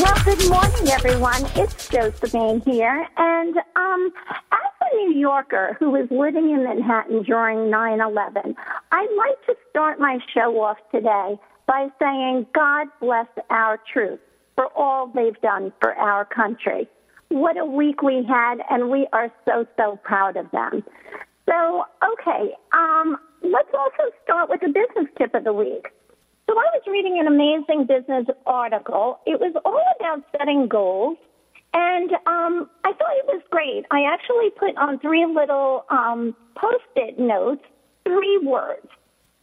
Well, good morning, everyone. It's Josephine here. And um, as a New Yorker who was living in Manhattan during 9 11, I'd like to start my show off today by saying, God bless our troops for all they've done for our country. What a week we had, and we are so, so proud of them. So, okay, um, let's also start with the business tip of the week. So I was reading an amazing business article. It was all about setting goals. And um, I thought it was great. I actually put on three little um, post-it notes, three words.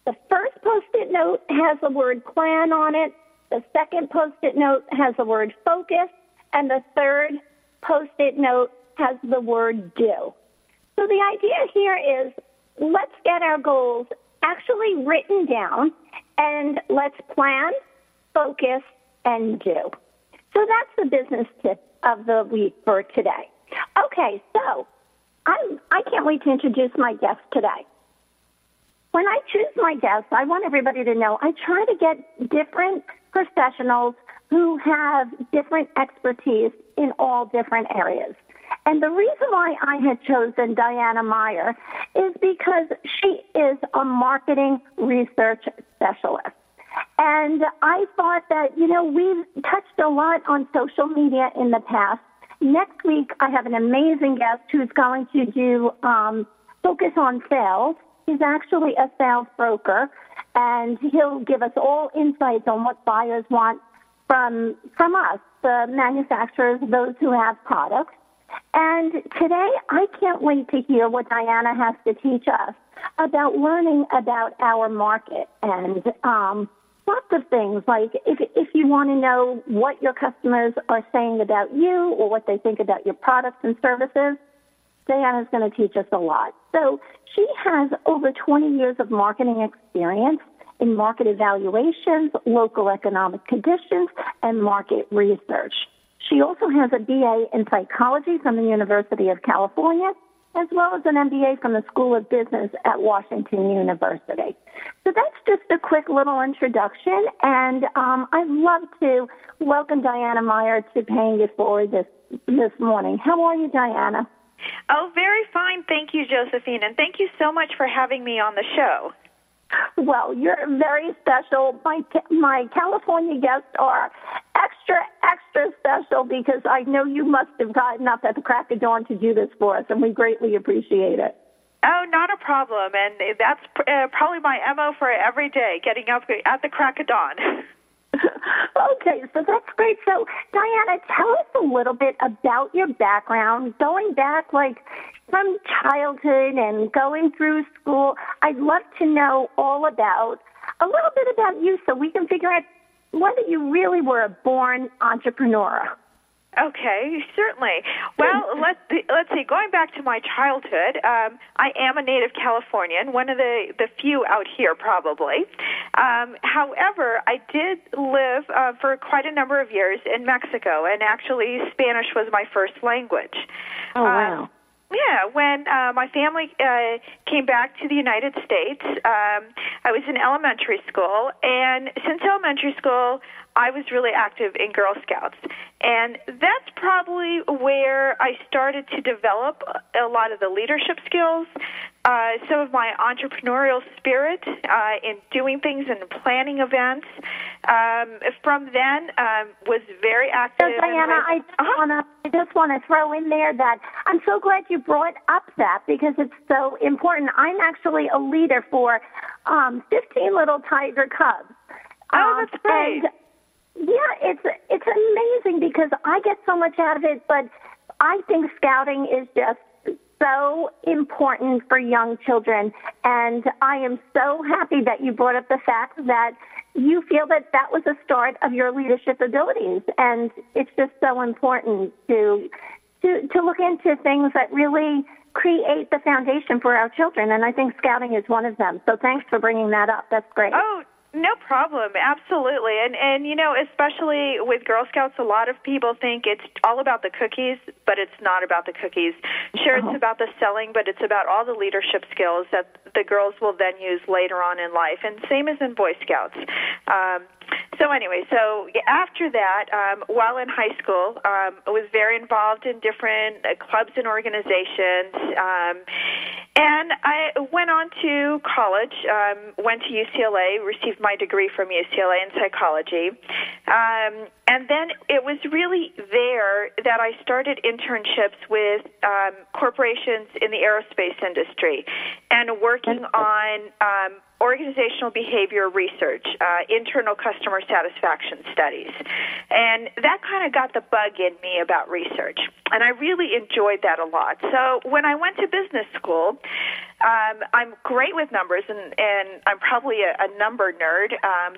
The first post-it note has the word plan on it. The second post-it note has the word focus. And the third post-it note has the word do. So the idea here is let's get our goals actually written down and let's plan, focus, and do. So that's the business tip of the week for today. Okay, so I'm, I can't wait to introduce my guest today. When I choose my guests, I want everybody to know I try to get different professionals who have different expertise in all different areas. And the reason why I had chosen Diana Meyer is because she is a marketing research specialist. And I thought that, you know, we've touched a lot on social media in the past. Next week, I have an amazing guest who's going to do um, focus on sales. He's actually a sales broker, and he'll give us all insights on what buyers want from from us, the manufacturers, those who have products. And today, I can't wait to hear what Diana has to teach us about learning about our market and um, lots of things. Like if if you want to know what your customers are saying about you or what they think about your products and services, Diana's going to teach us a lot. So she has over 20 years of marketing experience in market evaluations, local economic conditions, and market research. She also has a BA in psychology from the University of California, as well as an MBA from the School of Business at Washington University. So that's just a quick little introduction, and um, I'd love to welcome Diana Meyer to Paying It Forward this this morning. How are you, Diana? Oh, very fine. Thank you, Josephine, and thank you so much for having me on the show. Well, you're very special. My my California guests are extra extra special because I know you must have gotten up at the crack of dawn to do this for us, and we greatly appreciate it. Oh, not a problem, and that's uh, probably my mo for every day, getting up at the crack of dawn. okay, so that's great. So, Diana, tell us a little bit about your background, going back like from childhood and going through school. I'd love to know all about a little bit about you so we can figure out whether you really were a born entrepreneur. Okay, certainly. Well, let's let's see. Going back to my childhood, um, I am a native Californian, one of the the few out here, probably. Um, however, I did live uh, for quite a number of years in Mexico, and actually, Spanish was my first language. Oh wow! Um, yeah, when uh, my family uh, came back to the United States, um, I was in elementary school, and since elementary school, I was really active in Girl Scouts. And that's probably where I started to develop a lot of the leadership skills, uh, some of my entrepreneurial spirit uh, in doing things and planning events. Um, from then, um, was very active. So, Diana, I just uh-huh. want to I just want to throw in there that I'm so glad you brought up that because it's so important. I'm actually a leader for um, 15 little tiger cubs. Oh, that's um, great. And, yeah, it's it's amazing because I get so much out of it, but I think scouting is just so important for young children. And I am so happy that you brought up the fact that you feel that that was a start of your leadership abilities. And it's just so important to, to, to look into things that really create the foundation for our children. And I think scouting is one of them. So thanks for bringing that up. That's great. Oh, no problem. Absolutely. And and you know, especially with Girl Scouts, a lot of people think it's all about the cookies, but it's not about the cookies. Sure, uh-huh. it's about the selling, but it's about all the leadership skills that the girls will then use later on in life. And same as in Boy Scouts. Um, so anyway, so after that, um, while in high school, um, I was very involved in different uh, clubs and organizations. Um, and I went on to college, um, went to UCLA, received my degree from UCLA in psychology. Um, and then it was really there that I started internships with um, corporations in the aerospace industry and working on um, organizational behavior research, uh, internal customer satisfaction studies. And that kind of got the bug in me about research. And I really enjoyed that a lot. So when I went to business school, um, I'm great with numbers, and, and I'm probably a, a number nerd. Um,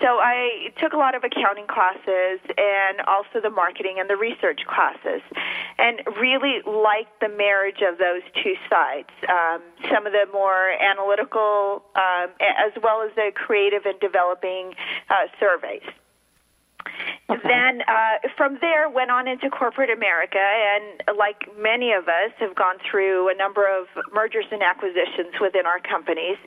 so I took a lot of accounting classes and also the marketing and the research classes, and really liked the marriage of those two sides. Um, some of the more analytical, um, as well as the creative and developing uh, surveys. Okay. Then uh, from there went on into corporate America, and like many of us, have gone through a number of mergers and acquisitions within our companies,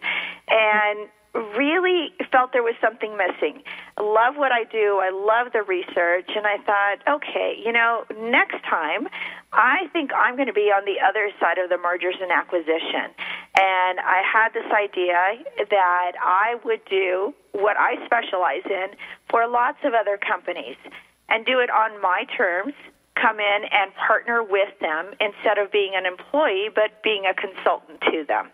and really felt there was something missing. love what I do. I love the research. And I thought, okay, you know, next time I think I'm going to be on the other side of the mergers and acquisition. And I had this idea that I would do what I specialize in for lots of other companies and do it on my terms come in and partner with them instead of being an employee, but being a consultant to them.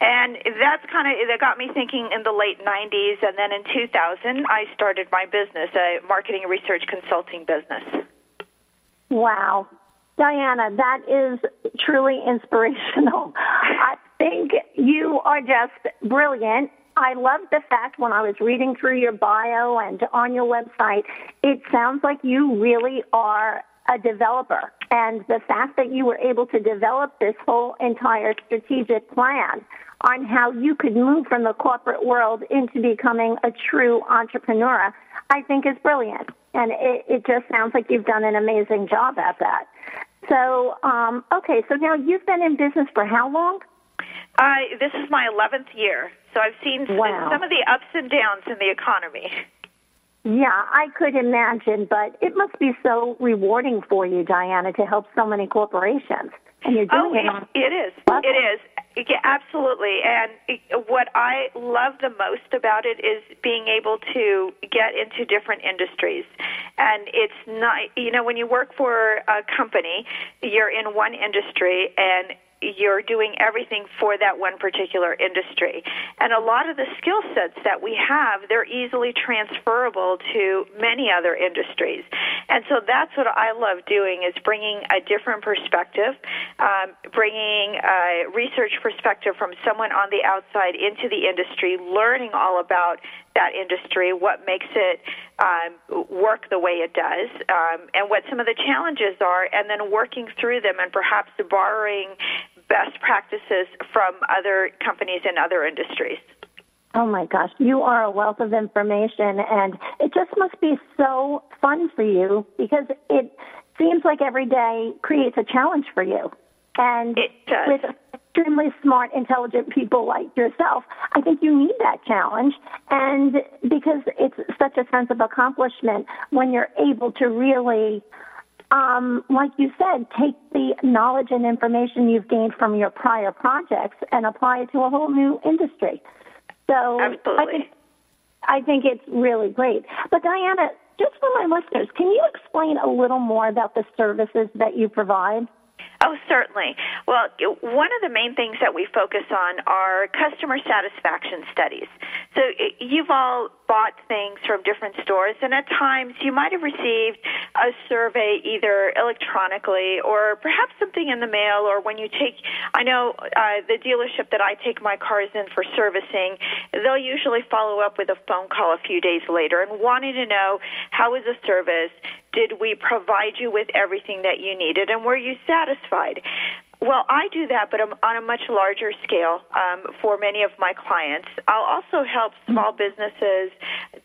And that's kind of that got me thinking in the late 90s, and then in 2000, I started my business, a marketing research consulting business. Wow. Diana, that is truly inspirational. I think you are just brilliant. I love the fact when I was reading through your bio and on your website, it sounds like you really are a developer. And the fact that you were able to develop this whole entire strategic plan on how you could move from the corporate world into becoming a true entrepreneur, I think is brilliant. And it, it just sounds like you've done an amazing job at that. So, um, okay, so now you've been in business for how long? Uh, this is my 11th year. So I've seen wow. some of the ups and downs in the economy. Yeah, I could imagine, but it must be so rewarding for you, Diana, to help so many corporations. And you're oh, doing oh, it. On- it is. It is. Yeah, absolutely. And what I love the most about it is being able to get into different industries. And it's not, you know, when you work for a company, you're in one industry and you're doing everything for that one particular industry. And a lot of the skill sets that we have, they're easily transferable to many other industries. And so that's what I love doing is bringing a different perspective, um, bringing a research perspective from someone on the outside into the industry, learning all about that industry, what makes it um, work the way it does, um, and what some of the challenges are, and then working through them and perhaps borrowing best practices from other companies in other industries. Oh my gosh, you are a wealth of information, and it just must be so fun for you because it seems like every day creates a challenge for you. And it does. with extremely smart, intelligent people like yourself, I think you need that challenge. And because it's such a sense of accomplishment when you're able to really, um, like you said, take the knowledge and information you've gained from your prior projects and apply it to a whole new industry. So Absolutely. I think, I think it's really great. But Diana, just for my listeners, can you explain a little more about the services that you provide? Oh, certainly. Well, one of the main things that we focus on are customer satisfaction studies. So you've all bought things from different stores, and at times you might have received a survey either electronically or perhaps something in the mail, or when you take, I know uh, the dealership that I take my cars in for servicing, they'll usually follow up with a phone call a few days later and wanting to know how was the service, did we provide you with everything that you needed, and were you satisfied? Well, I do that, but on a much larger scale um, for many of my clients. I'll also help small businesses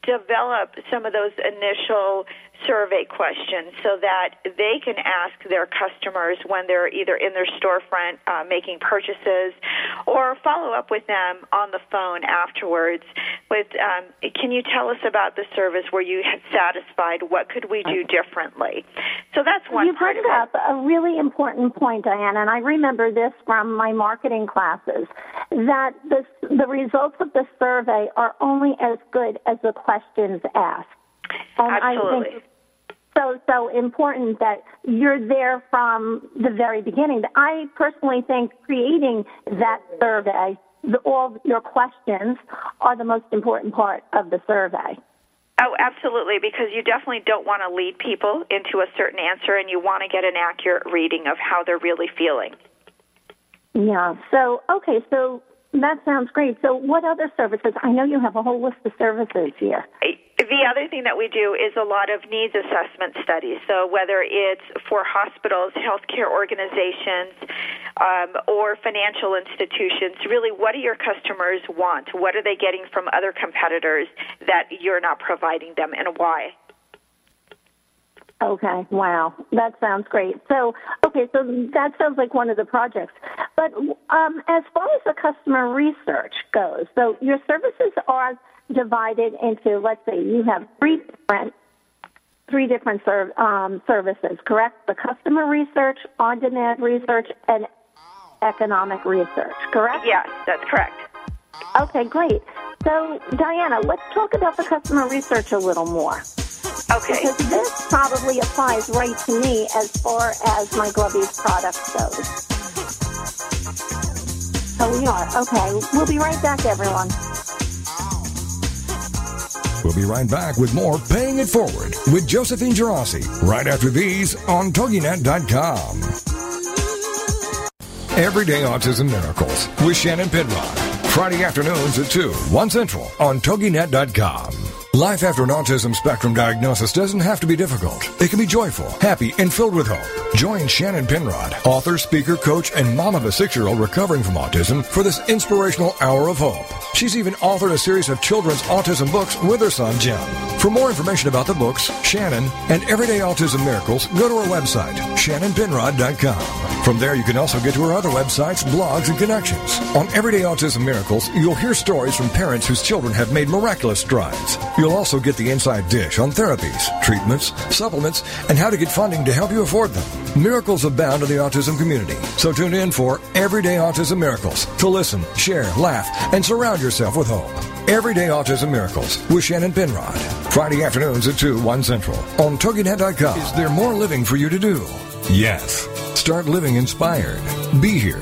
develop some of those initial survey questions so that they can ask their customers when they're either in their storefront uh, making purchases or follow up with them on the phone afterwards with um, can you tell us about the service? Were you had satisfied? What could we do differently? So that's one you bring up a really important point diana and i remember this from my marketing classes that the, the results of the survey are only as good as the questions asked and Absolutely. I think it's so so important that you're there from the very beginning. That I personally think creating that survey, the, all your questions, are the most important part of the survey. Oh, absolutely, because you definitely don't want to lead people into a certain answer and you want to get an accurate reading of how they're really feeling. Yeah. So, okay, so that sounds great. So, what other services? I know you have a whole list of services here. The other thing that we do is a lot of needs assessment studies. So, whether it's for hospitals, healthcare organizations, um, or financial institutions, really, what do your customers want? What are they getting from other competitors that you're not providing them, and why? Okay, wow, that sounds great. So, okay, so that sounds like one of the projects. But um, as far as the customer research goes, so your services are divided into, let's say, you have three different three different serv- um, services, correct? The customer research, on-demand research, and economic research, correct? Yes, that's correct. Okay, great. So, Diana, let's talk about the customer research a little more. Okay. Because this probably applies right to me as far as my Glovies product goes. So we are. Okay. We'll be right back, everyone. We'll be right back with more Paying It Forward with Josephine Girassi right after these on TogiNet.com. Everyday Autism Miracles with Shannon Penrod. Friday afternoons at 2, 1 Central on TogiNet.com. Life after an autism spectrum diagnosis doesn't have to be difficult. It can be joyful, happy, and filled with hope. Join Shannon Penrod, author, speaker, coach, and mom of a six-year-old recovering from autism for this inspirational hour of hope. She's even authored a series of children's autism books with her son, Jim. For more information about the books, Shannon, and Everyday Autism Miracles, go to her website, shannonpenrod.com. From there, you can also get to her other websites, blogs, and connections. On Everyday Autism Miracles, you'll hear stories from parents whose children have made miraculous strides. You'll also get the inside dish on therapies, treatments, supplements, and how to get funding to help you afford them. Miracles abound in the autism community, so tune in for Everyday Autism Miracles to listen, share, laugh, and surround yourself with hope. Everyday Autism Miracles with Shannon Penrod. Friday afternoons at 2, 1 Central on TogiNet.com. Is there more living for you to do? Yes. Start living inspired. Be here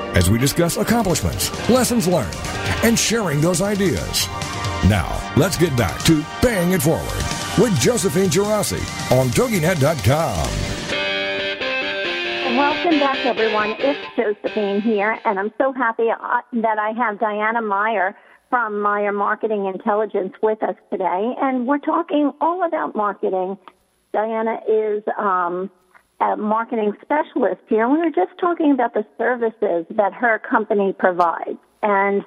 as we discuss accomplishments, lessons learned, and sharing those ideas. Now, let's get back to Paying It Forward with Josephine Girassi on TogiNet.com. Welcome back, everyone. It's Josephine here, and I'm so happy uh, that I have Diana Meyer from Meyer Marketing Intelligence with us today, and we're talking all about marketing. Diana is um, marketing specialist here, and we were just talking about the services that her company provides. And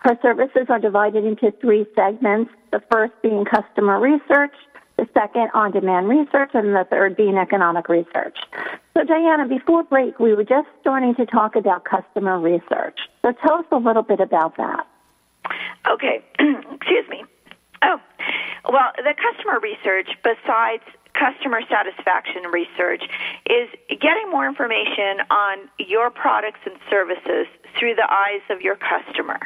her services are divided into three segments. The first being customer research, the second on demand research, and the third being economic research. So, Diana, before break, we were just starting to talk about customer research. So, tell us a little bit about that. Okay, excuse me. Oh, well, the customer research, besides customer satisfaction research, is getting more information on your products and services through the eyes of your customer.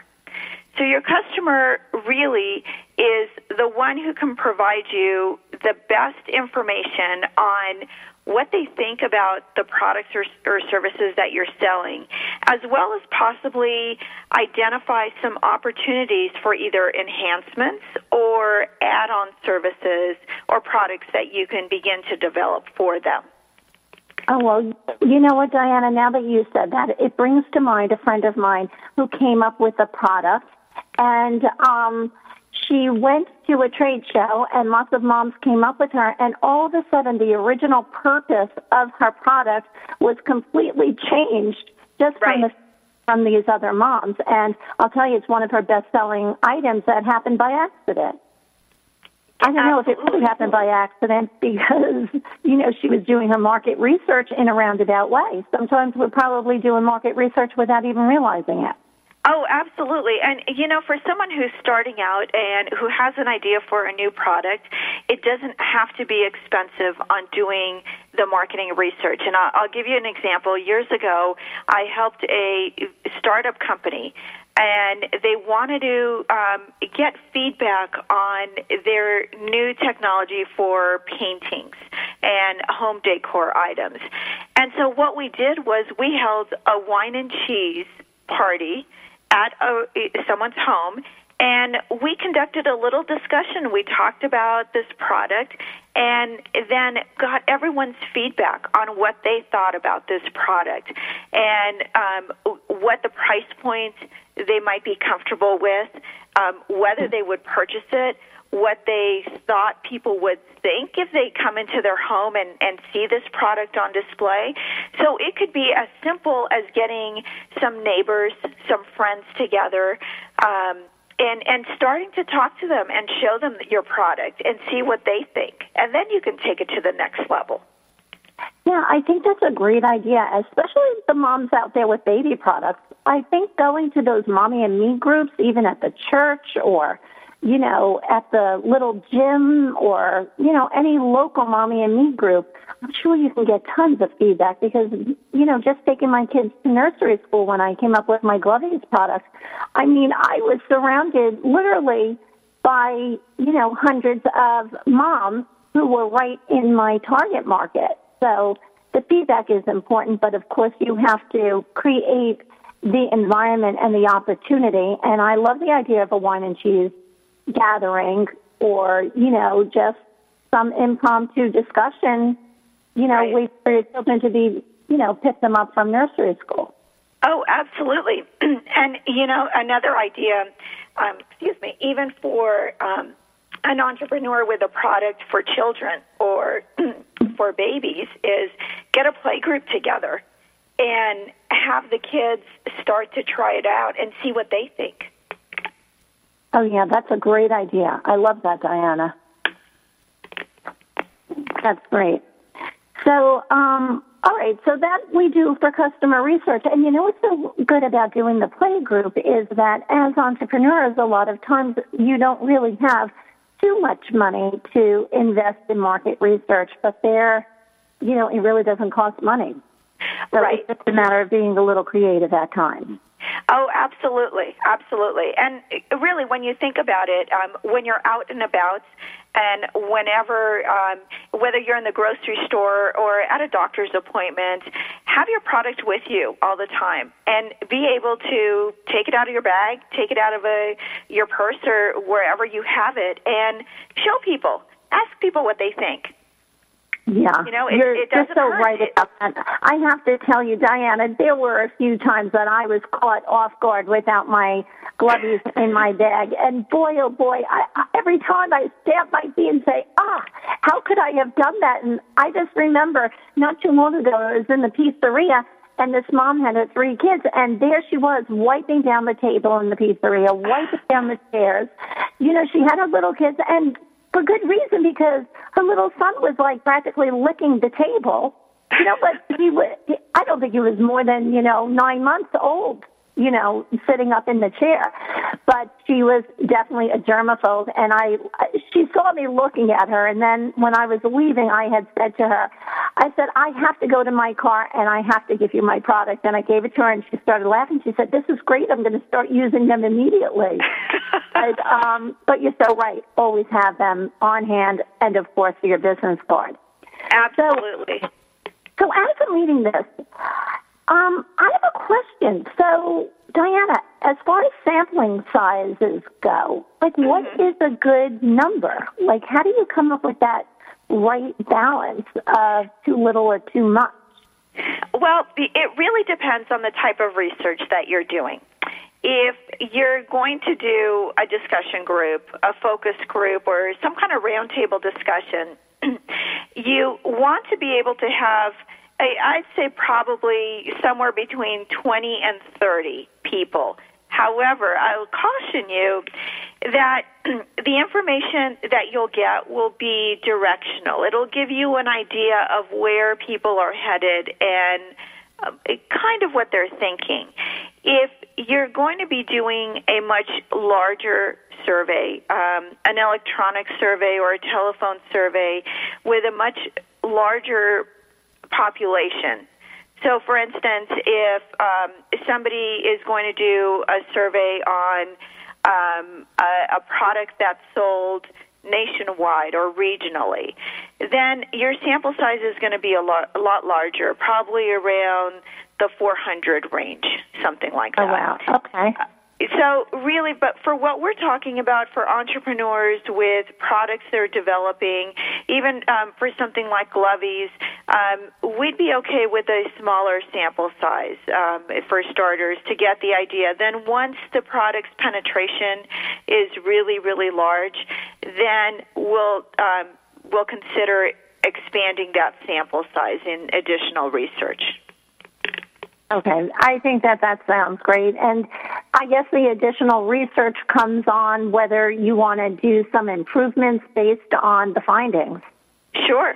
So your customer really is the one who can provide you the best information on what they think about the products or, or, services that you're selling, as well as possibly identify some opportunities for either enhancements or add on services or products that you can begin to develop for them. Oh, well, you know what, Diana, now that you said that, it brings to mind a friend of mine who came up with a product and, um, she went to a trade show and lots of moms came up with her and all of a sudden the original purpose of her product was completely changed just right. from the from these other moms and I'll tell you it's one of her best selling items that happened by accident. I don't know if it really happened by accident because, you know, she was doing her market research in a roundabout way. Sometimes we're probably doing market research without even realizing it. Oh, absolutely. And, you know, for someone who's starting out and who has an idea for a new product, it doesn't have to be expensive on doing the marketing research. And I'll, I'll give you an example. Years ago, I helped a startup company and they wanted to um, get feedback on their new technology for paintings and home decor items. And so what we did was we held a wine and cheese party at a, someone's home and we conducted a little discussion. We talked about this product and then got everyone's feedback on what they thought about this product and um, what the price point they might be comfortable with, um, whether they would purchase it, what they thought people would think if they come into their home and, and see this product on display. So it could be as simple as getting some neighbors, some friends together, um, and, and starting to talk to them and show them your product and see what they think. And then you can take it to the next level. Yeah, I think that's a great idea, especially the moms out there with baby products. I think going to those mommy and me groups, even at the church or you know, at the little gym or, you know, any local mommy and me group, I'm sure you can get tons of feedback because, you know, just taking my kids to nursery school when I came up with my Glovies products, I mean, I was surrounded literally by, you know, hundreds of moms who were right in my target market. So the feedback is important, but of course you have to create the environment and the opportunity. And I love the idea of a wine and cheese gathering or, you know, just some impromptu discussion, you know, right. wait for your children to be, you know, pick them up from nursery school. Oh, absolutely. and, you know, another idea, um, excuse me, even for um, an entrepreneur with a product for children or for babies is get a play group together and have the kids start to try it out and see what they think. Oh, yeah, that's a great idea. I love that, Diana. That's great. So, um, all right, so that we do for customer research. And you know what's so good about doing the play group is that as entrepreneurs, a lot of times you don't really have too much money to invest in market research, but there, you know, it really doesn't cost money. So Right. it's just a matter of being a little creative at times. Oh, absolutely, absolutely. And uh, really, when you think about it, um, when you're out and about, and whenever, um, whether you're in the grocery store or at a doctor's appointment, have your product with you all the time, and be able to take it out of your bag, take it out of a your purse or wherever you have it, and show people. Ask people what they think. Yeah, You know, it- you're it just so hurt. right about that. I have to tell you, Diana, there were a few times that I was caught off guard without my gloves in my bag, and boy, oh boy, I, I, every time I stamp my feet and say, "Ah, how could I have done that?" And I just remember not too long ago, I was in the pizzeria. And this mom had her three kids, and there she was wiping down the table in the pizzeria, wiping down the chairs. You know, she had her little kids, and for good reason because her little son was like practically licking the table. You know, but he was, I don't think he was more than, you know, nine months old, you know, sitting up in the chair. But she was definitely a germaphobe and I, she saw me looking at her and then when I was leaving, I had said to her, I said, I have to go to my car and I have to give you my product. And I gave it to her and she started laughing. She said, this is great. I'm going to start using them immediately. but, um, but you're so right. Always have them on hand and of course for your business card. Absolutely. So as I'm reading this, um, I have a question. So, Diana, as far as sampling sizes go, like what is a good number? Like how do you come up with that right balance of too little or too much? Well, it really depends on the type of research that you're doing. If you're going to do a discussion group, a focus group, or some kind of roundtable discussion, you want to be able to have, I'd say, probably somewhere between 20 and 30 people. However, I will caution you that the information that you'll get will be directional. It'll give you an idea of where people are headed and uh, kind of what they're thinking. If you're going to be doing a much larger survey, um, an electronic survey or a telephone survey with a much larger population, so, for instance, if um, somebody is going to do a survey on um, a, a product that's sold nationwide or regionally, then your sample size is going to be a lot, a lot larger, probably around the 400 range, something like Oh that. wow. Okay. So really, but for what we're talking about for entrepreneurs with products they're developing, even um, for something like Glovies, um, we'd be okay with a smaller sample size um, for starters to get the idea. Then once the product's penetration is really, really large, then we'll um, we'll consider expanding that sample size in additional research. Okay, I think that that sounds great. And I guess the additional research comes on whether you want to do some improvements based on the findings. Sure.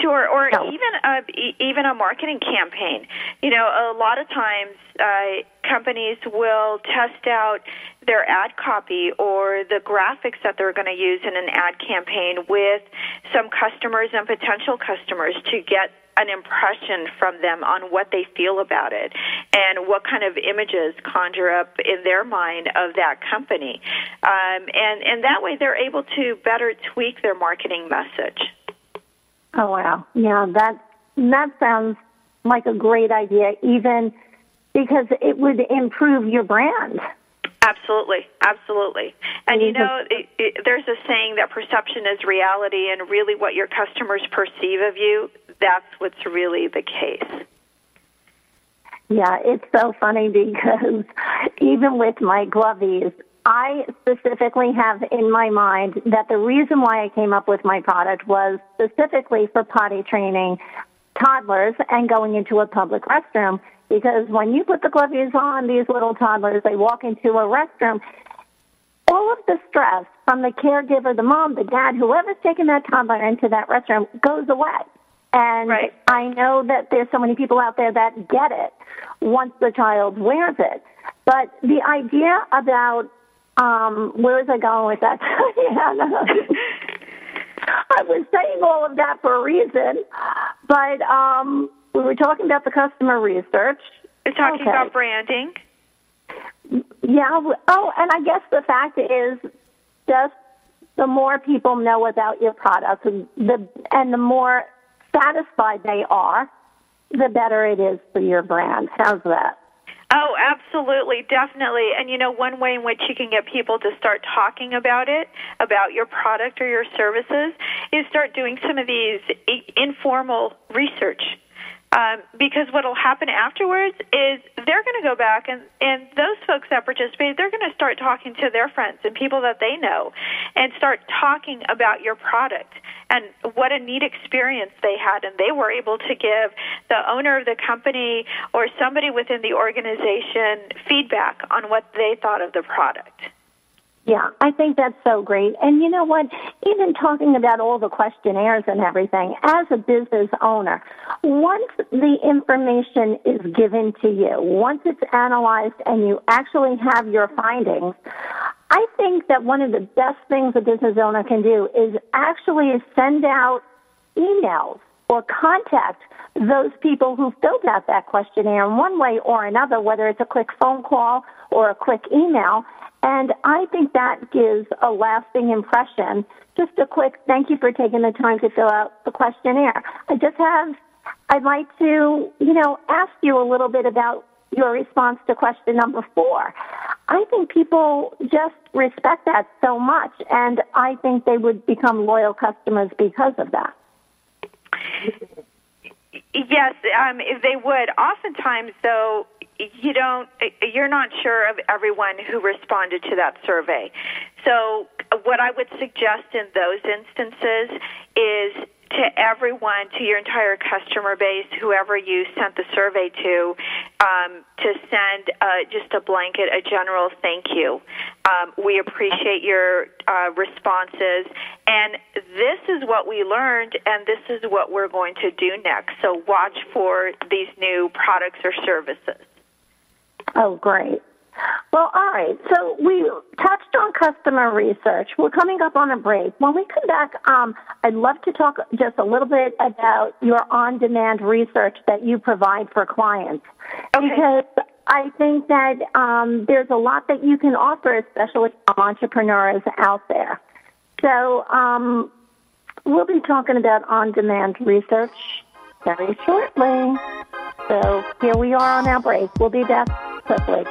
Sure, or No. even a, even a marketing campaign. You know, a lot of times uh, companies will test out their ad copy or the graphics that they're going to use in an ad campaign with some customers and potential customers to get an impression from them on what they feel about it and what kind of images conjure up in their mind of that company. Um, and, and that way they're able to better tweak their marketing message. Oh wow. Yeah, that that sounds like a great idea even because it would improve your brand. Absolutely, absolutely. And you know, it, it, there's a saying that perception is reality, and really what your customers perceive of you, that's what's really the case. Yeah, it's so funny because even with my glovies, I specifically have in my mind that the reason why I came up with my product was specifically for potty training toddlers and going into a public restroom. Because when you put the glovies on, these little toddlers, they walk into a restroom. All of the stress from the caregiver, the mom, the dad, whoever's taking that toddler into that restroom goes away. And Right. I know that there's so many people out there that get it once the child wears it. But the idea about um, where was I going with that? I was saying all of that for a reason, but um, we were talking about the customer research. We're talking Okay. about branding. Yeah. Oh, and I guess the fact is, just the more people know about your product, the and the more satisfied they are, the better it is for your brand. How's that? Oh, absolutely, definitely. And you know, one way in which you can get people to start talking about it, about your product or your services, is start doing some of these informal research. Um, because what will happen afterwards is they're going to go back and, and those folks that participated, they're going to start talking to their friends and people that they know and start talking about your product and what a neat experience they had. And they were able to give the owner of the company or somebody within the organization feedback on what they thought of the product. Yeah, I think that's so great. And you know what? Even talking about all the questionnaires and everything, as a business owner, once the information is given to you, once it's analyzed and you actually have your findings, I think that one of the best things a business owner can do is actually send out emails or contact those people who filled out that questionnaire in one way or another, whether it's a quick phone call or a quick email. And I think that gives a lasting impression. Just a quick thank you for taking the time to fill out the questionnaire. I just have, I'd like to, you know, ask you a little bit about your response to question number four. I think people just respect that so much, and I think they would become loyal customers because of that. Yes, um, they would. Oftentimes, though, you don't. You're not sure of everyone who responded to that survey. So, what I would suggest in those instances is to everyone, to your entire customer base, whoever you sent the survey to, um, to send uh, just a blanket, a general thank you. Um, we appreciate your uh, responses, and this is what we learned, and this is what we're going to do next. So watch for these new products or services. Oh, great. Well, all right. So we touched on customer research. We're coming up on a break. When we come back, um, I'd love to talk just a little bit about your on-demand research that you provide for clients. Okay. Because I think that um, there's a lot that you can offer, especially entrepreneurs out there. So um, we'll be talking about on-demand research very shortly. So here we are on our break. We'll be back quickly.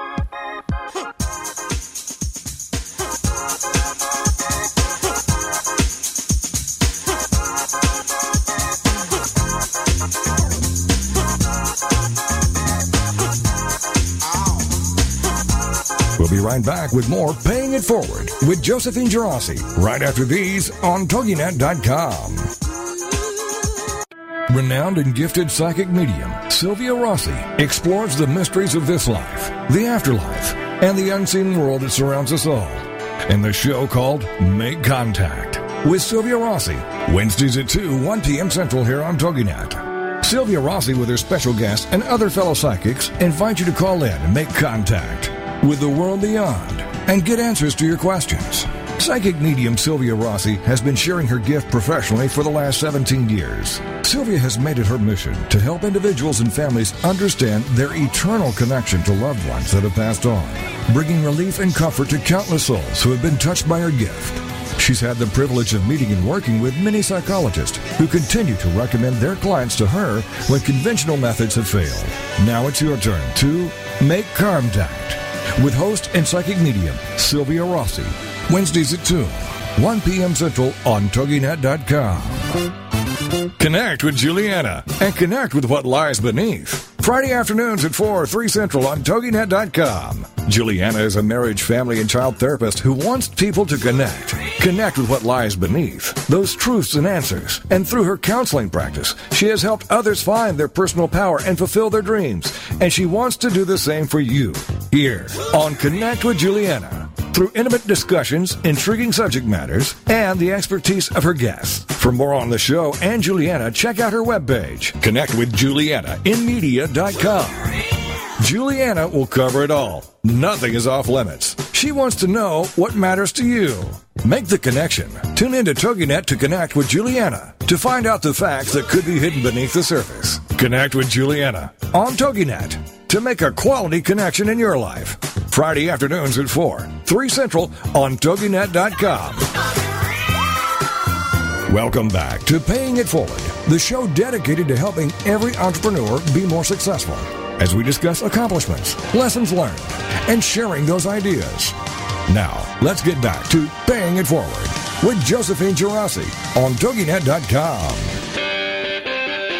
Be right back with more Paying It Forward with Josephine Girassi right after these on TogiNet.com. Renowned and gifted psychic medium Sylvia Rossi explores the mysteries of this life, the afterlife, and the unseen world that surrounds us all in the show called Make Contact with Sylvia Rossi, Wednesdays at 2, 1 p.m. Central here on TogiNet. Sylvia Rossi, with her special guests and other fellow psychics, invite you to call in and make contact with the world beyond and get answers to your questions. Psychic medium Sylvia Rossi has been sharing her gift professionally for the last 17 years. Sylvia has made it her mission to help individuals and families understand their eternal connection to loved ones that have passed on, bringing relief and comfort to countless souls who have been touched by her gift. She's had the privilege of meeting and working with many psychologists who continue to recommend their clients to her when conventional methods have failed. Now it's your turn to make contact with host and psychic medium Sylvia Rossi. Wednesdays at 2, 1 p.m. Central on TogiNet.com. Connect with Juliana and connect with what lies beneath. Friday afternoons at 4, 3 Central on TogiNet.com. Juliana is a marriage, family, and child therapist who wants people to connect. Connect with what lies beneath, those truths and answers. And through her counseling practice, she has helped others find their personal power and fulfill their dreams. And she wants to do the same for you here on Connect with Juliana. through intimate discussions, intriguing subject matters, and the expertise of her guests. For more on the show and Juliana, check out her webpage. Connect Juliana will cover it all. Nothing is off limits. She wants to know what matters to you. Make the connection. Tune into TogiNet to connect with Juliana to find out the facts that could be hidden beneath the surface. Connect with Juliana on TogiNet to make a quality connection in your life. Friday afternoons at 4, 3 Central on TogiNet.com. Welcome back to Paying It Forward, the show dedicated to helping every entrepreneur be more successful as we discuss accomplishments, lessons learned, and sharing those ideas. Now, let's get back to Paying It Forward with Josephine Girassi on TogiNet.com.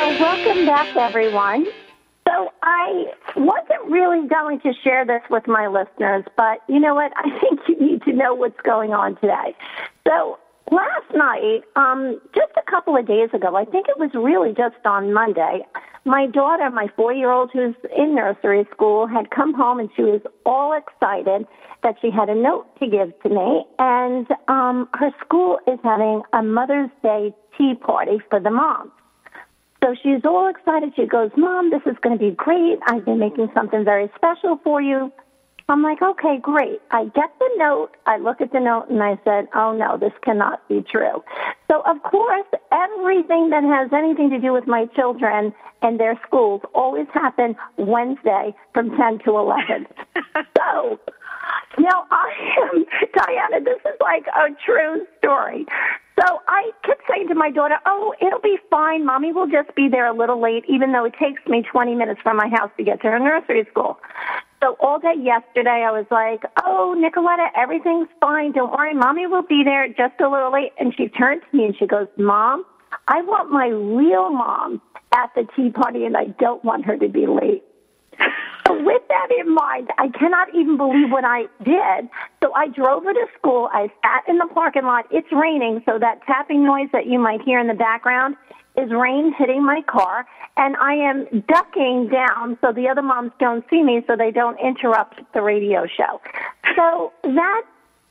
Uh, welcome back, everyone. So I wasn't really going to share this with my listeners, but you know what? I think you need to know what's going on today. So last night, um, just a couple of days ago, I think it was really just on Monday, my daughter, my four year old who's in nursery school, had come home and she was all excited that she had a note to give to me. And um, her school is having a Mother's Day tea party for the moms. So she's all excited. She goes, Mom, this is going to be great. I've been making something very special for you. I'm like, okay, great. I get the note. I look at the note and I said, oh no, this cannot be true. So of course, everything that has anything to do with my children and their schools always happen Wednesday from 10 to 11. so now I am, Diana, this is like a true story. So I kept saying to my daughter, Oh, it'll be fine. Mommy will just be there a little late, even though it takes me 20 minutes from my house to get to her nursery school. So all day yesterday, I was like, Oh, Nicoletta, everything's fine. Don't worry. Mommy will be there just a little late. And she turned to me and she goes, Mom, I want my real mom at the tea party and I don't want her to be late. So with that in mind, I cannot even believe what I did. So I drove her to school. I sat in the parking lot. It's raining, so that tapping noise that you might hear in the background is rain hitting my car. And I am ducking down so the other moms don't see me so they don't interrupt the radio show. So that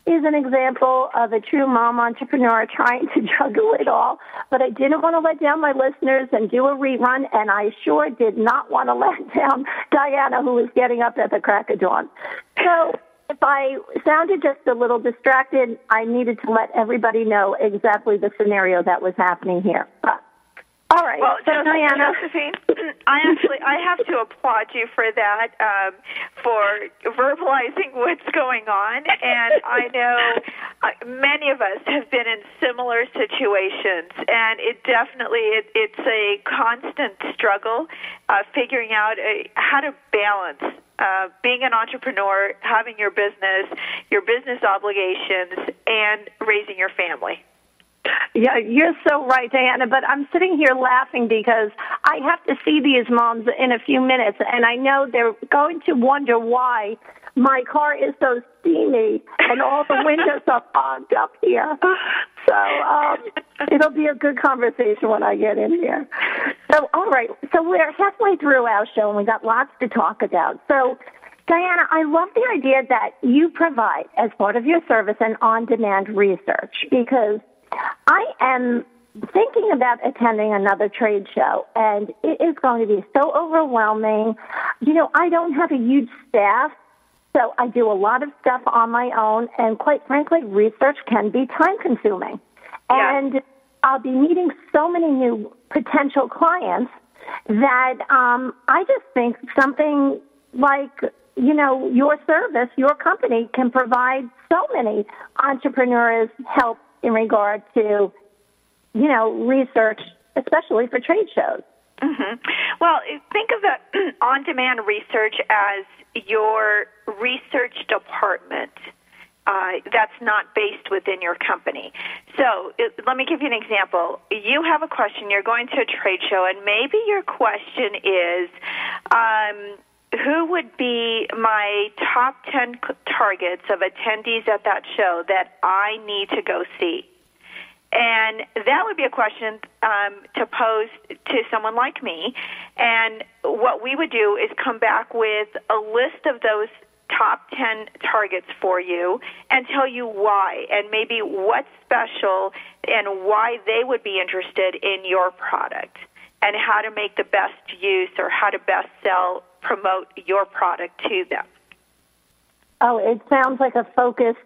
is an example of a true mom entrepreneur trying to juggle it all. But I didn't want to let down my listeners and do a rerun, and I sure did not want to let down Diana, who was getting up at the crack of dawn. So if I sounded just a little distracted, I needed to let everybody know exactly the scenario that was happening here. But all right. Well, so Diana, Josephine, I actually I have to applaud you for that, um, for verbalizing what's going on, and I know uh, many of us have been in similar situations, and it definitely it, it's a constant struggle, uh, figuring out a, how to balance uh, being an entrepreneur, having your business, your business obligations, and raising your family. Yeah, you're so right, Diana. But I'm sitting here laughing because I have to see these moms in a few minutes, and I know they're going to wonder why my car is so steamy and all the windows are fogged up here. So um, it'll be a good conversation when I get in here. So, all right. So we're halfway through our show, and we got lots to talk about. So. Diana, I love the idea that you provide as part of your service an on-demand research because I am thinking about attending another trade show, and it is going to be so overwhelming. You know, I don't have a huge staff, so I do a lot of stuff on my own, and quite frankly, research can be time consuming. Yeah. And I'll be meeting so many new potential clients that um, I just think something like you know your service, your company can provide so many entrepreneurs help in regard to, you know, research, especially for trade shows. Mm-hmm. Well, think of the on-demand research as your research department. Uh, that's not based within your company. So it, let me give you an example. You have a question, you're going to a trade show, and maybe your question is, um, who would be my top 10 targets of attendees at that show that I need to go see? And that would be a question um, to pose to someone like me. And what we would do is come back with a list of those top 10 targets for you and tell you why and maybe what's special and why they would be interested in your product and how to make the best use or how to best sell, promote your product to them. Oh, it sounds like a focused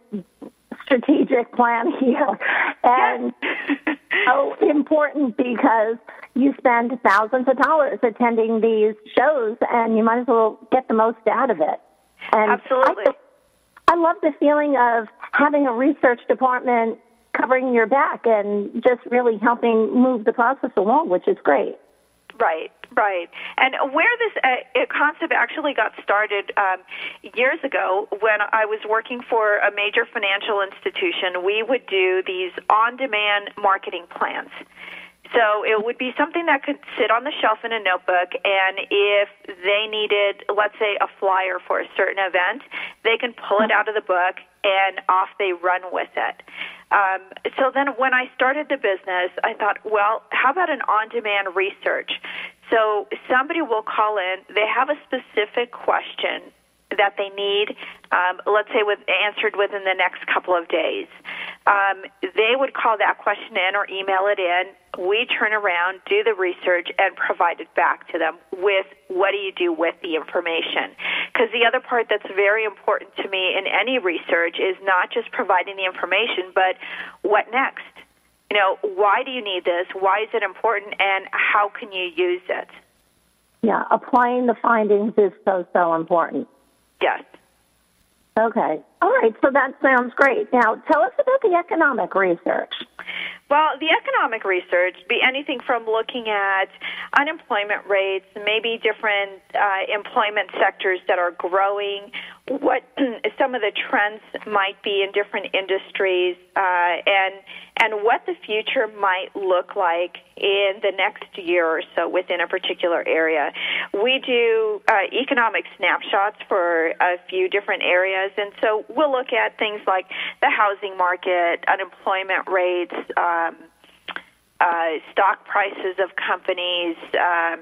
strategic plan here. And yes. so important because you spend thousands of dollars attending these shows and you might as well get the most out of it. And Absolutely. I, I love the feeling of having a research department covering your back and just really helping move the process along, which is great. Right, right. And where this uh, concept actually got started um, years ago, when I was working for a major financial institution, we would do these on demand marketing plans. So it would be something that could sit on the shelf in a notebook, and if they needed, let's say, a flyer for a certain event, they can pull it out of the book and off they run with it. Um, so then when I started the business, I thought, well, how about an on demand research? So somebody will call in, they have a specific question that they need, um, let's say, with answered within the next couple of days. Um, they would call that question in or email it in. We turn around, do the research, and provide it back to them with what do you do with the information. Because the other part that's very important to me in any research is not just providing the information, but what next? You know, why do you need this? Why is it important? And how can you use it? Yeah, applying the findings is so, so important. Yes. Okay. All right. So that sounds great. Now, tell us about the economic research. Well, the economic research be anything from looking at unemployment rates, maybe different uh, employment sectors that are growing, what some of the trends might be in different industries, uh, and and what the future might look like in the next year or so within a particular area. We do uh, economic snapshots for a few different areas, and so we'll look at things like the housing market, unemployment rates. Um, uh, stock prices of companies, um,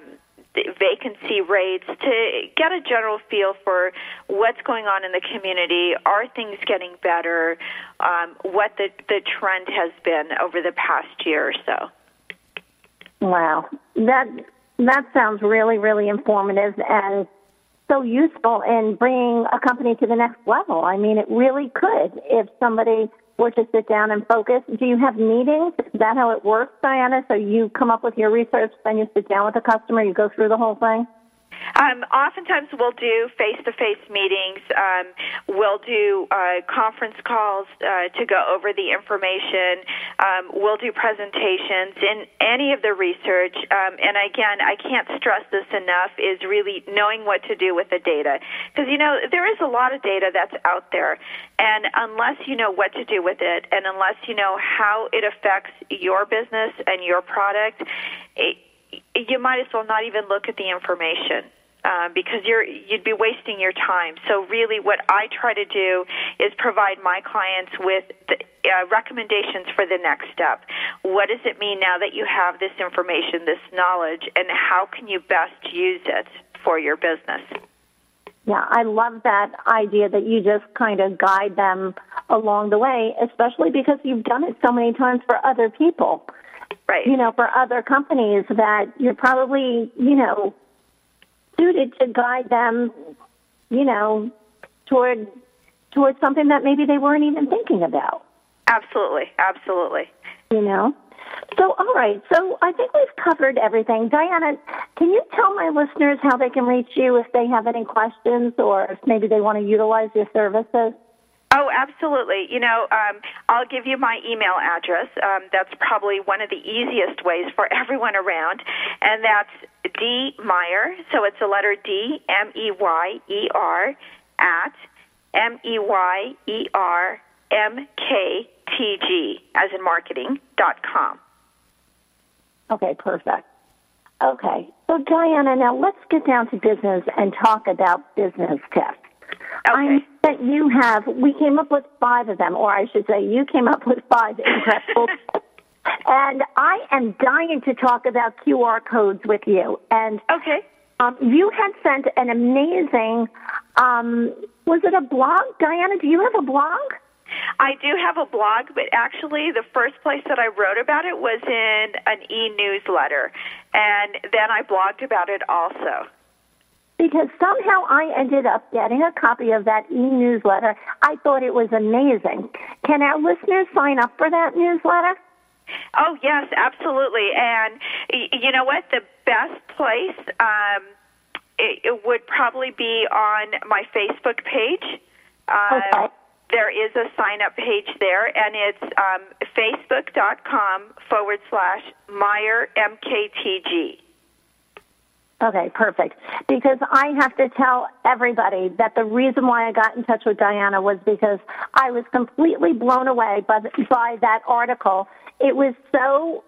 vacancy rates to get a general feel for what's going on in the community. Are things getting better? Um, what the, the trend has been over the past year or so. Wow, that that sounds really really informative and so useful in bringing a company to the next level. I mean, it really could if somebody were to sit down and focus. Do you have meetings? Is that how it works, Diana? So you come up with your research, then you sit down with the customer, you go through the whole thing? Um, oftentimes, we'll do face-to-face meetings. Um, we'll do uh, conference calls uh, to go over the information. Um, we'll do presentations in any of the research. Um, and again, I can't stress this enough: is really knowing what to do with the data, because you know there is a lot of data that's out there, and unless you know what to do with it, and unless you know how it affects your business and your product. It, you might as well not even look at the information. Uh, because you're you'd be wasting your time. So really, what I try to do is provide my clients with the, uh, recommendations for the next step. What does it mean now that you have this information, this knowledge, and how can you best use it for your business? Yeah, I love that idea that you just kind of guide them along the way, especially because you've done it so many times for other people. Right. You know, for other companies that you're probably, you know, suited to guide them, you know, toward toward something that maybe they weren't even thinking about. Absolutely, absolutely. You know. So, all right. So, I think we've covered everything. Diana, can you tell my listeners how they can reach you if they have any questions or if maybe they want to utilize your services? Oh, absolutely. You know, um, I'll give you my email address. Um, that's probably one of the easiest ways for everyone around, and that's D Meyer. So it's the letter D M E Y E R at M E Y E R M K T G as in marketing dot com. Okay, perfect. Okay, so Diana, now let's get down to business and talk about business tips. Okay. I that you have, we came up with five of them, or I should say, you came up with five incredible. and I am dying to talk about QR codes with you. And okay. Um, you had sent an amazing um, was it a blog? Diana, do you have a blog? I do have a blog, but actually, the first place that I wrote about it was in an e newsletter, and then I blogged about it also. Because somehow I ended up getting a copy of that e newsletter. I thought it was amazing. Can our listeners sign up for that newsletter? Oh, yes, absolutely. And you know what? The best place um, it, it would probably be on my Facebook page. Uh, okay there is a sign up page there, and it's um, facebook.com forward slash Meyer MKTG. Okay, perfect. Because I have to tell everybody that the reason why I got in touch with Diana was because I was completely blown away by, the, by that article. It was so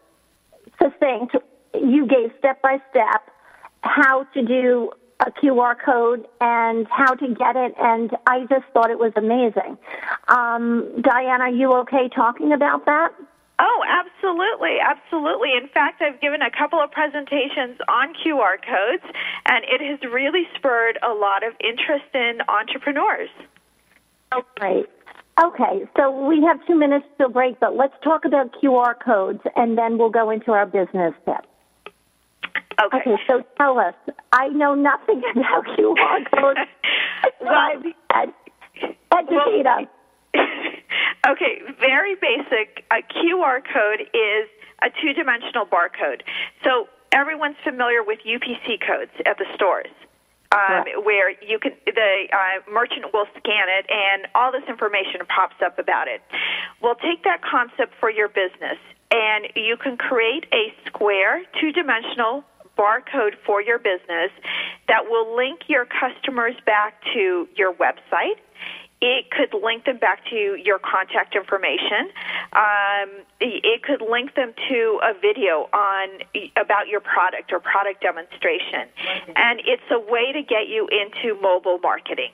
succinct. You gave step by step how to do a QR code and how to get it, and I just thought it was amazing. Um, Diana, are you okay talking about that? Oh, absolutely, absolutely. In fact, I've given a couple of presentations on QR codes, and it has really spurred a lot of interest in entrepreneurs. Oh, great. Okay, so we have two minutes to break, but let's talk about QR codes, and then we'll go into our business tips. Okay. Okay, so tell us. I know nothing about QR codes. well, educate well, us. Okay, very basic. A QR code is a two-dimensional barcode. So everyone's familiar with UPC codes at the stores. Um, where you can the uh, merchant will scan it and all this information pops up about it. Well, take that concept for your business and you can create a square two-dimensional barcode for your business that will link your customers back to your website. It could link them back to your contact information. Um, it could link them to a video on about your product or product demonstration, and it's a way to get you into mobile marketing.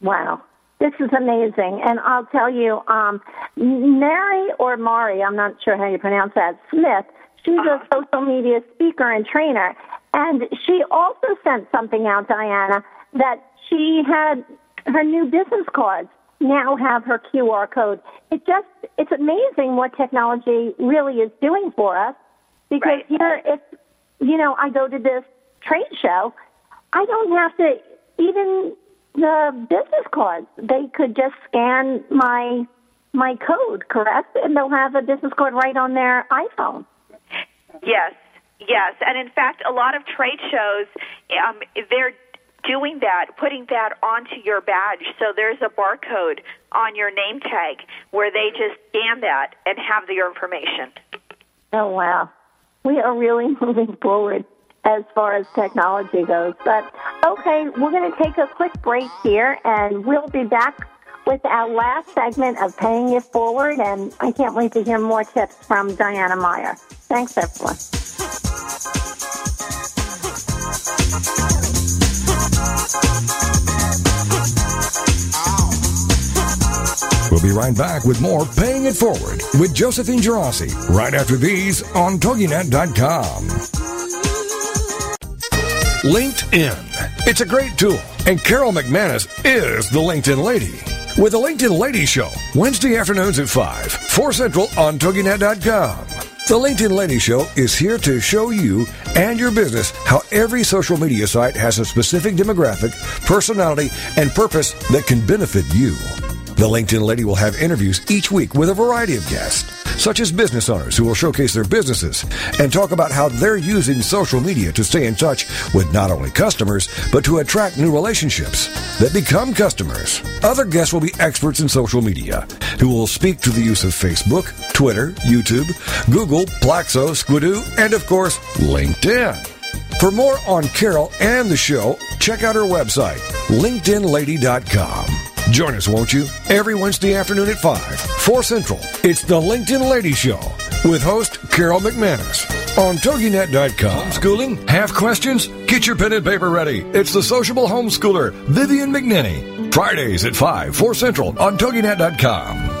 Wow, this is amazing. And I'll tell you, um, Mary or Mari, I'm not sure how you pronounce that, Smith She's a social media speaker and trainer. And she also sent something out, Diana, that she had her new business cards now have her QR code. It just, it's amazing what technology really is doing for us. Because right. here, if, you know, I go to this trade show, I don't have to, even the business cards, they could just scan my, my code, correct? And they'll have a business card right on their iPhone. Yes, yes, and in fact, a lot of trade shows, um, they're doing that, putting that onto your badge. So there's a barcode on your name tag where they just scan that and have your information. Oh wow, we are really moving forward as far as technology goes. But okay, we're going to take a quick break here, and we'll be back with our last segment of Paying It Forward. And I can't wait to hear more tips from Diana Meyer. Thanks, everyone. We'll be right back with more Paying It Forward with Josephine Girassi right after these on TogiNet.com. LinkedIn. It's a great tool, and Carol McManus is the LinkedIn lady. With the LinkedIn Lady Show, Wednesday afternoons at 5, 4 Central on TogiNet.com. The LinkedIn Lady Show is here to show you and your business how every social media site has a specific demographic, personality, and purpose that can benefit you. The LinkedIn Lady will have interviews each week with a variety of guests, such as business owners who will showcase their businesses and talk about how they're using social media to stay in touch with not only customers, but to attract new relationships that become customers. Other guests will be experts in social media who will speak to the use of Facebook, Twitter, YouTube, Google, Plaxo, Squidoo, and of course, LinkedIn. For more on Carol and the show, check out her website, LinkedInLady.com. Join us, won't you? Every Wednesday afternoon at 5, 4 Central. It's the LinkedIn Lady Show with host Carol McManus on TogiNet.com. Homeschooling? Have questions? Get your pen and paper ready. It's the sociable homeschooler, Vivian McNinney. Fridays at 5, 4 Central on TogiNet.com.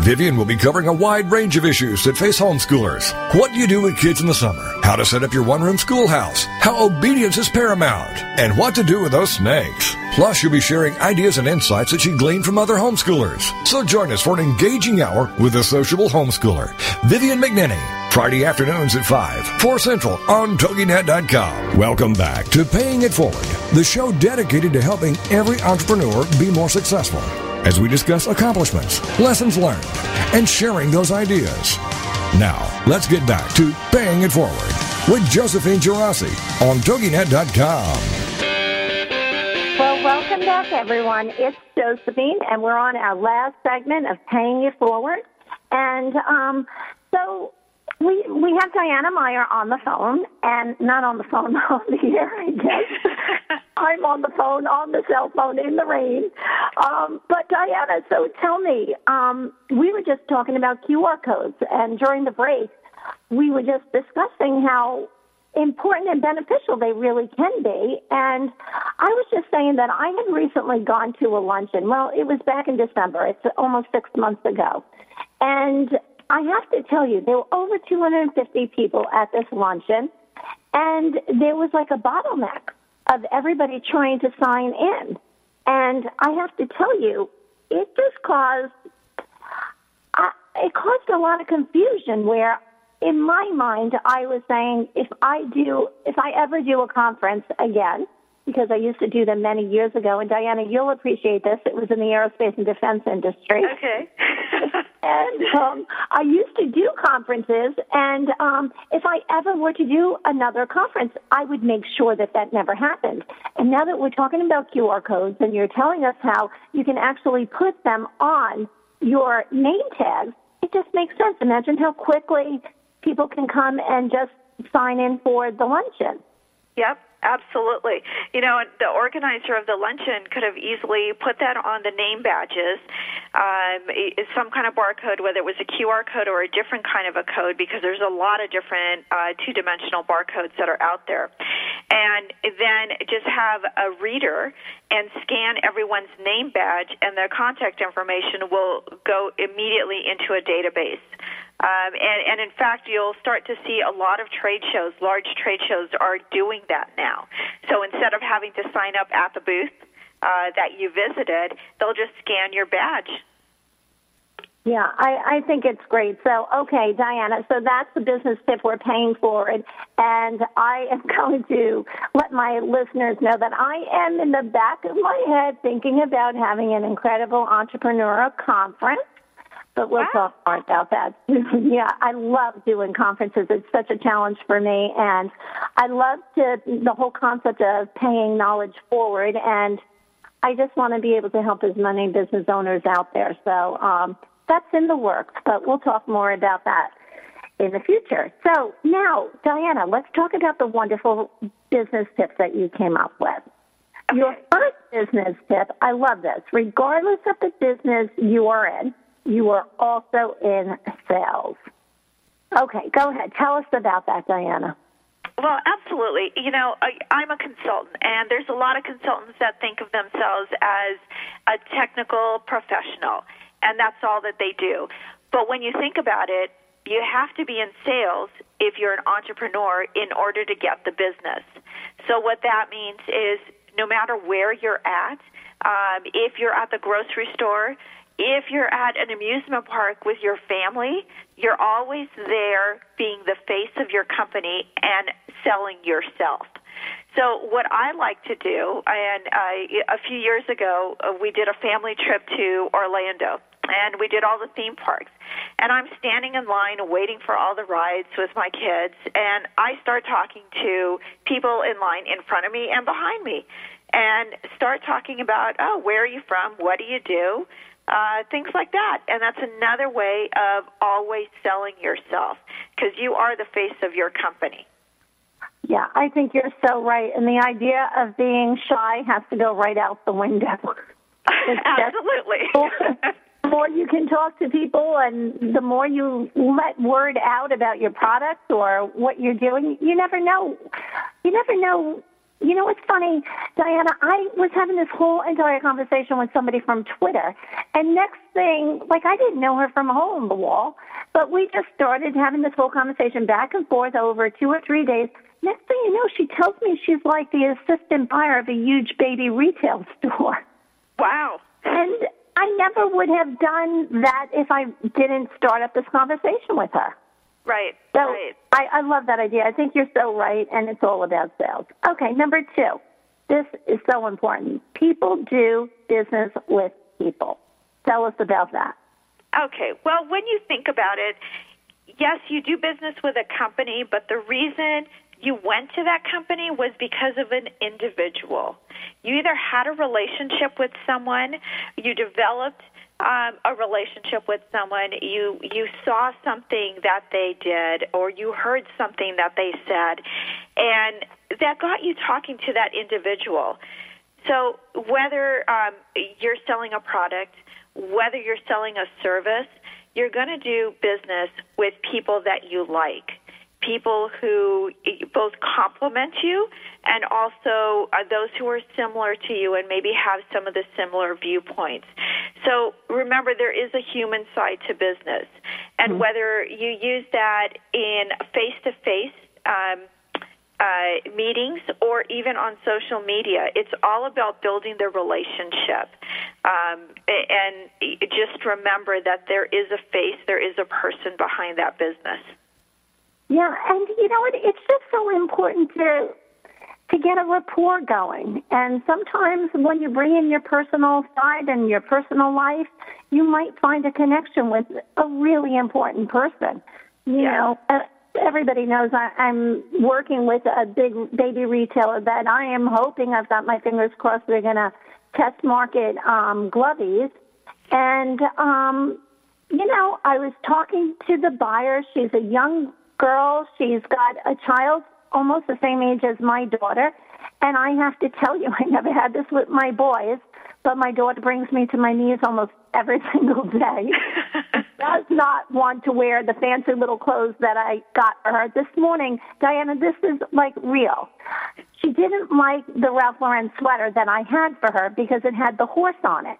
Vivian will be covering a wide range of issues that face homeschoolers. What do you do with kids in the summer? How to set up your one room schoolhouse? How obedience is paramount? And what to do with those snakes? Plus, you'll be sharing ideas and insights that she gleaned from other homeschoolers. So join us for an engaging hour with the sociable homeschooler, Vivian McNinney. Friday afternoons at 5, 4 Central on TogiNet.com. Welcome back to Paying It Forward, the show dedicated to helping every entrepreneur be more successful as we discuss accomplishments, lessons learned, and sharing those ideas. Now, let's get back to Paying It Forward with Josephine Girassi on TogiNet.com. Well, welcome back, everyone. It's Josephine, and we're on our last segment of Paying It Forward. And um, so we we have Diana Meyer on the phone, and not on the phone on the air, I guess. I'm on the phone, on the cell phone, in the rain. Um, but Diana, so tell me, um, we were just talking about QR codes, and during the break, we were just discussing how important and beneficial they really can be. And I was just saying that I had recently gone to a luncheon. Well, it was back in December. It's almost six months ago. And I have to tell you, there were over 250 people at this luncheon, and there was like a bottleneck of everybody trying to sign in. And I have to tell you, it just caused I, it caused a lot of confusion where in my mind I was saying if I do if I ever do a conference again because I used to do them many years ago and Diana you'll appreciate this it was in the aerospace and defense industry Okay. and um, I used to do conferences, and um, if I ever were to do another conference, I would make sure that that never happened. And now that we're talking about QR codes, and you're telling us how you can actually put them on your name tags, it just makes sense. Imagine how quickly people can come and just sign in for the luncheon. Yep, absolutely. You know, the organizer of the luncheon could have easily put that on the name badges, um, some kind of barcode, whether it was a QR code or a different kind of a code, because there's a lot of different uh, two-dimensional barcodes that are out there. And then just have a reader and scan everyone's name badge, and their contact information will go immediately into a database. Um, and, and in fact, you'll start to see a lot of trade shows, large trade shows, are doing that now. So instead of having to sign up at the booth uh, that you visited, they'll just scan your badge. Yeah, I, I think it's great. So, okay, Diana, so that's the business tip we're paying for it. And I am going to let my listeners know that I am in the back of my head thinking about having an incredible entrepreneurial conference. But we'll Wow. talk more about that. yeah, I love doing conferences. It's such a challenge for me. And I love to, the whole concept of paying knowledge forward. And I just want to be able to help as many business owners out there. So um, that's in the works, but we'll talk more about that in the future. So now, Diana, let's talk about the wonderful business tips that you came up with. Your first business tip, I love this. Regardless of the business you are in, you are also in sales. Okay, go ahead. Tell us about that, Diana. Well, absolutely. You know, I, I'm a consultant, and there's a lot of consultants that think of themselves as a technical professional, and that's all that they do. But when you think about it, you have to be in sales if you're an entrepreneur in order to get the business. So what that means is no matter where you're at, um, if you're at the grocery store, if you're at an amusement park with your family, you're always there being the face of your company and selling yourself. So what I like to do, and I, a few years ago, uh, we did a family trip to Orlando, and we did all the theme parks. And I'm standing in line waiting for all the rides with my kids, and I start talking to people in line in front of me and behind me, and start talking about, oh, where are you from? What do you do? Uh, things like that. And that's another way of always selling yourself. because you are the face of your company. Yeah, I think you're so right. And the idea of being shy has to go right out the window. Absolutely. the more you can talk to people and the more you let word out about your product or what you're doing, you never know. You never know. You know what's funny, Diana? I was having this whole entire conversation with somebody from Twitter, and next thing, like I didn't know her from a hole in the wall, but we just started having this whole conversation back and forth over two or three days. Next thing you know, she tells me she's like the assistant buyer of a huge baby retail store. Wow. And I never would have done that if I didn't start up this conversation with her. Right. So right. I, I love that idea. I think you're so right, and it's all about sales. Okay, number two. This is so important. People do business with people. Tell us about that. Okay. Well, when you think about it, yes, you do business with a company, but the reason you went to that company was because of an individual. You either had a relationship with someone, you developed um, a relationship with someone, you you saw something that they did, or you heard something that they said, and that got you talking to that individual. So whether um, you're selling a product, whether you're selling a service, you're going to do business with people that you like people who both complement you and also are those who are similar to you and maybe have some of the similar viewpoints. So remember, there is a human side to business. And mm-hmm. whether you use that in face to face, meetings or even on social media. It's all about building the relationship. Um, and just remember that there is a face, there is a person behind that business. Yeah, and you know, it, it's just so important to to get a rapport going. And sometimes when you bring in your personal side and your personal life, you might find a connection with a really important person. You yeah. know, uh, everybody knows I, I'm working with a big baby retailer that I am hoping I've got my fingers crossed they're going to test market um, Glovies. And, um, you know, I was talking to the buyer. She's a young girl. She's got a child almost the same age as my daughter. And I have to tell you, I never had this with my boys, but my daughter brings me to my knees almost every single day. Does not want to wear the fancy little clothes that I got for her. This morning, Diana, this is like real. She didn't like the Ralph Lauren sweater that I had for her because it had the horse on it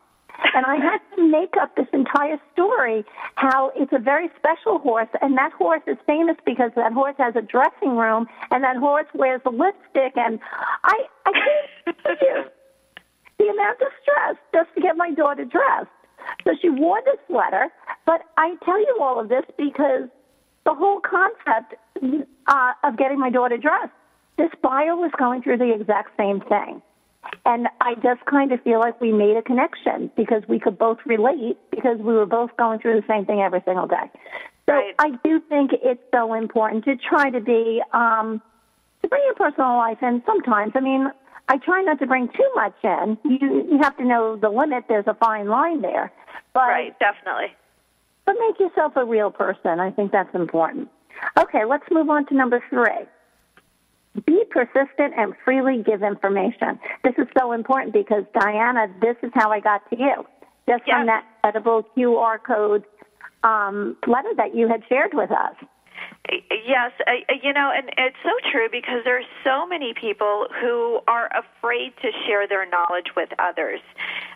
and I had to make up this entire story how it's a very special horse, and that horse is famous because that horse has a dressing room, and that horse wears lipstick, and I I can't the amount of stress just to get my daughter dressed. So she wore this sweater, but I tell you all of this because the whole concept uh, of getting my daughter dressed, this buyer was going through the exact same thing. And I just kind of feel like we made a connection because we could both relate because we were both going through the same thing every single day. So right. I do think it's so important to try to be, um, to bring your personal life in sometimes. I mean, I try not to bring too much in. You, you have to know the limit. There's a fine line there. But, right, definitely. But make yourself a real person. I think that's important. Okay, let's move on to number three. Be persistent and freely give information. This is so important because, Diana, this is how I got to you. Just yes. from that edible QR code um, letter that you had shared with us. Yes, you know, and it's so true because there are so many people who are afraid to share their knowledge with others.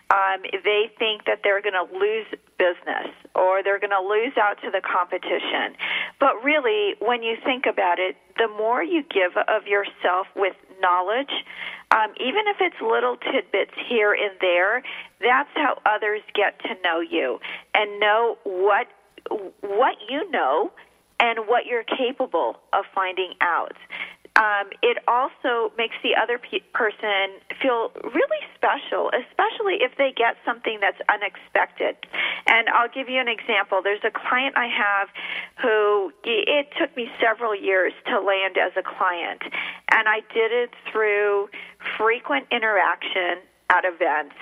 Um, they think that they're going to lose business or they're going to lose out to the competition. But really, when you think about it, the more you give of yourself with knowledge, um, even if it's little tidbits here and there, that's how others get to know you and know what what you know and what you're capable of finding out. Um, it also makes the other pe- person feel really special, especially if they get something that's unexpected. And I'll give you an example. There's a client I have who it took me several years to land as a client, and I did it through frequent interaction at events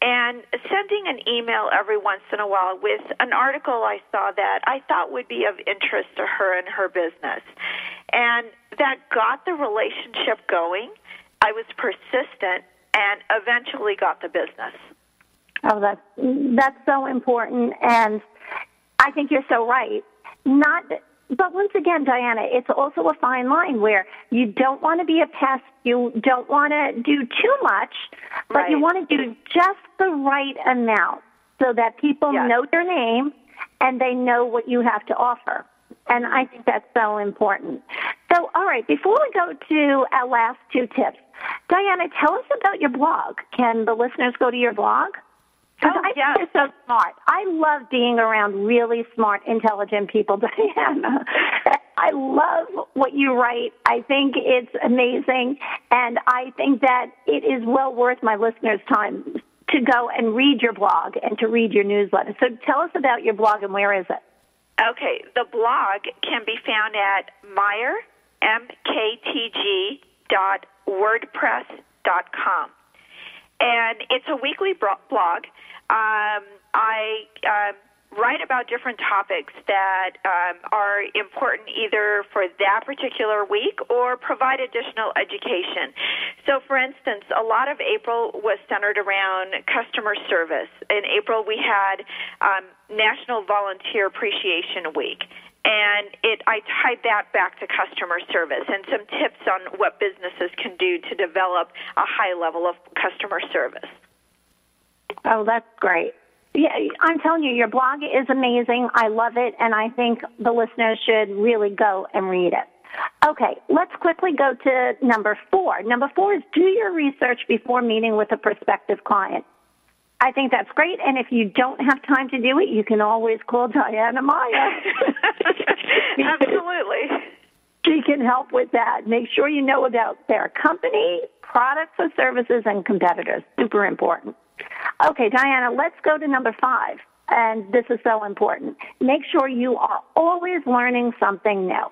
and sending an email every once in a while with an article I saw that I thought would be of interest to her and her business. And that got the relationship going. I was persistent and eventually got the business. Oh, that's that's so important, and I think you're so right. Not, but once again, Diana, it's also a fine line where you don't want to be a pest, you don't want to do too much, but Right. you want to do just the right amount so that people Yes. know your name and they know what you have to offer. And I think that's so important. So, all right, before we go to our last two tips, Diana, tell us about your blog. Can the listeners go to your blog? Oh, I yes. think you're so smart. I love being around really smart, intelligent people, Diana. I love what you write. I think it's amazing, and I think that it is well worth my listeners' time to go and read your blog and to read your newsletter. So tell us about your blog and where is it? Okay, the blog can be found at Meyer, M-K-T-G dot WordPress dot com. And it's a weekly blog. Um, I um, write about different topics that um, are important either for that particular week or provide additional education. So, for instance, a lot of April was centered around customer service. In April, we had um, National Volunteer Appreciation Week. And it, I tied that back to customer service and some tips on what businesses can do to develop a high level of customer service. Oh, that's great. Yeah, I'm telling you, your blog is amazing. I love it, and I think the listeners should really go and read it. Okay, let's quickly go to number four. Number four is do your research before meeting with a prospective client. I think that's great, and if you don't have time to do it, you can always call Diana Meyer. Absolutely. She can help with that. Make sure you know about their company, products or services, and competitors. Super important. Okay, Diana, let's go to number five. And this is so important. Make sure you are always learning something new.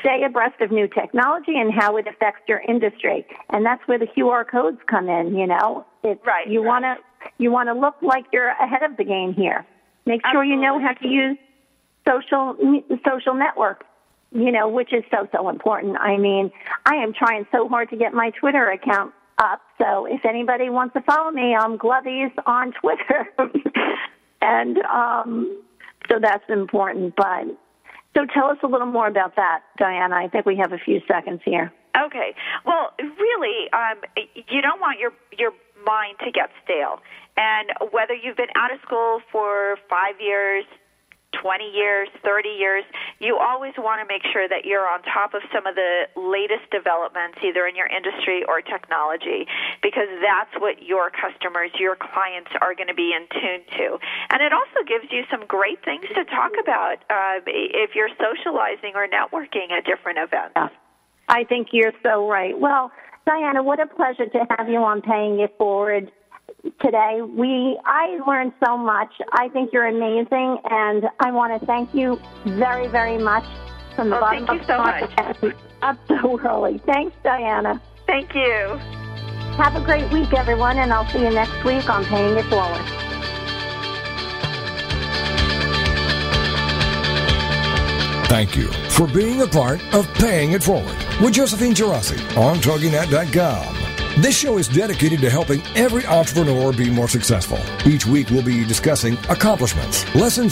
Stay abreast of new technology and how it affects your industry. And that's where the QR codes come in, you know. It's, Right, You right. want to you want to look like you're ahead of the game here. Make sure you know how to use social social networks you know, which is so, so important. I mean, I am trying so hard to get my Twitter account up. So if anybody wants to follow me, I'm Glovies on Twitter. and um, so that's important. But so tell us a little more about that, Diana. I think we have a few seconds here. Okay. Well, really, um, you don't want your your mind to get stale. And whether you've been out of school for five years, 20 years, 30 years, you always want to make sure that you're on top of some of the latest developments, either in your industry or technology, because that's what your customers, your clients are going to be in tune to. And it also gives you some great things to talk about uh, if you're socializing or networking at different events. Yeah. I think you're so right. Well, Diana, what a pleasure to have you on Paying It Forward today. We I learned so much. I think you're amazing, and I want to thank you very, very much from the bottom of my heart. Oh, bottom thank of you so much. heart. Up so early. Thanks, Diana. Thank you. Have a great week, everyone, and I'll see you next week on Paying It Forward. Thank you for being a part of Paying It Forward with Josephine Girassi on TogiNet.com. This show is dedicated to helping every entrepreneur be more successful. Each week we'll be discussing accomplishments, lessons